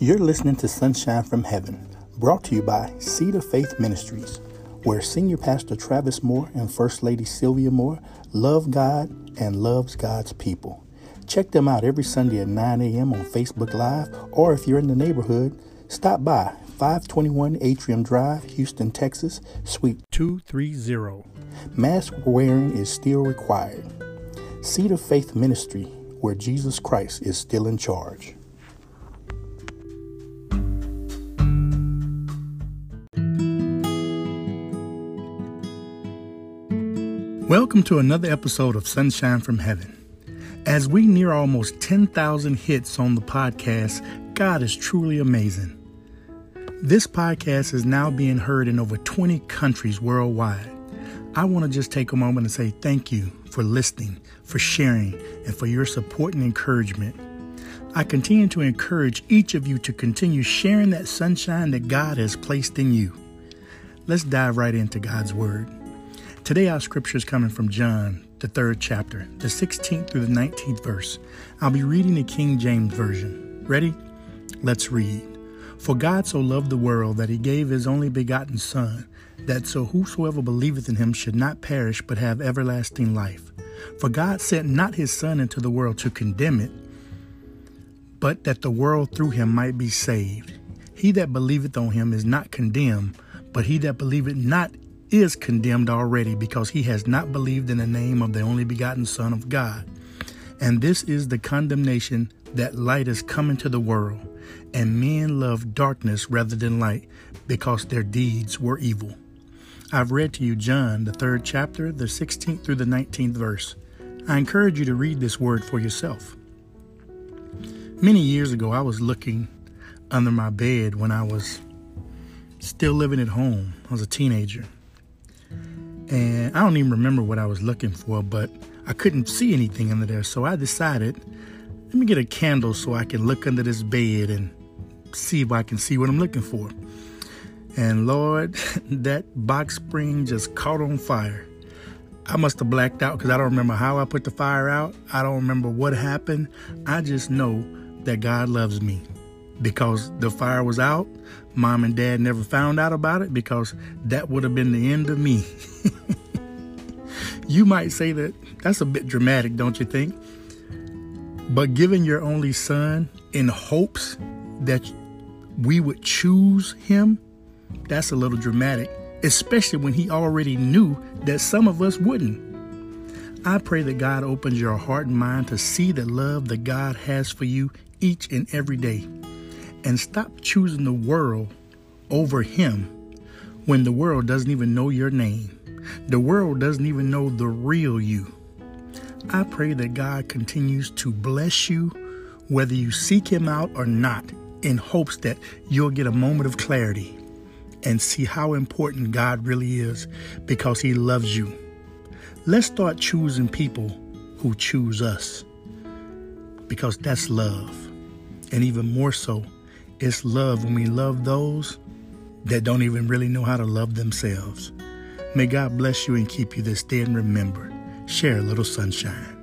You're listening to Sunshine from Heaven, brought to you by Seed of Faith Ministries, where Senior Pastor Travis Moore and First Lady Sylvia Moore love God and loves God's people. Check them out every Sunday at 9 a.m. on Facebook Live, or if you're in the neighborhood, stop by 521 Atrium Drive, Houston, Texas, Suite 230. Mask wearing is still required. Seed of Faith Ministry, where Jesus Christ is still in charge. Welcome to another episode of Sunshine from Heaven. As we near almost 10,000 hits on the podcast, God is truly amazing. This podcast is now being heard in over 20 countries worldwide. I want to just take a moment and say thank you for listening, for sharing, and for your support and encouragement. I continue to encourage each of you to continue sharing that sunshine that God has placed in you. Let's dive right into God's Word. Today, our scripture is coming from John, the third chapter, the 16th through the 19th verse. I'll be reading the King James Version. Ready? Let's read. For God so loved the world that he gave his only begotten Son, that so whosoever believeth in him should not perish but have everlasting life. For God sent not his Son into the world to condemn it, but that the world through him might be saved. He that believeth on him is not condemned, but he that believeth not is condemned already because he has not believed in the name of the only begotten Son of God. And this is the condemnation that light is come into the world, and men love darkness rather than light because their deeds were evil. I've read to you John, the third chapter, the 16th through the 19th verse. I encourage you to read this word for yourself. Many years ago, I was looking under my bed when I was still living at home. I was a teenager. And I don't even remember what I was looking for, but I couldn't see anything under there. So I decided, let me get a candle so I can look under this bed and see if I can see what I'm looking for. And Lord, that box spring just caught on fire. I must have blacked out because I don't remember how I put the fire out. I don't remember what happened. I just know that God loves me because the fire was out. Mom and dad never found out about it because that would have been the end of me. you might say that that's a bit dramatic, don't you think? But giving your only son in hopes that we would choose him, that's a little dramatic, especially when he already knew that some of us wouldn't. I pray that God opens your heart and mind to see the love that God has for you each and every day and stop choosing the world over Him when the world doesn't even know your name. The world doesn't even know the real you. I pray that God continues to bless you whether you seek Him out or not, in hopes that you'll get a moment of clarity and see how important God really is because He loves you. Let's start choosing people who choose us because that's love. And even more so, it's love when we love those that don't even really know how to love themselves. May God bless you and keep you this day and remember, share a little sunshine.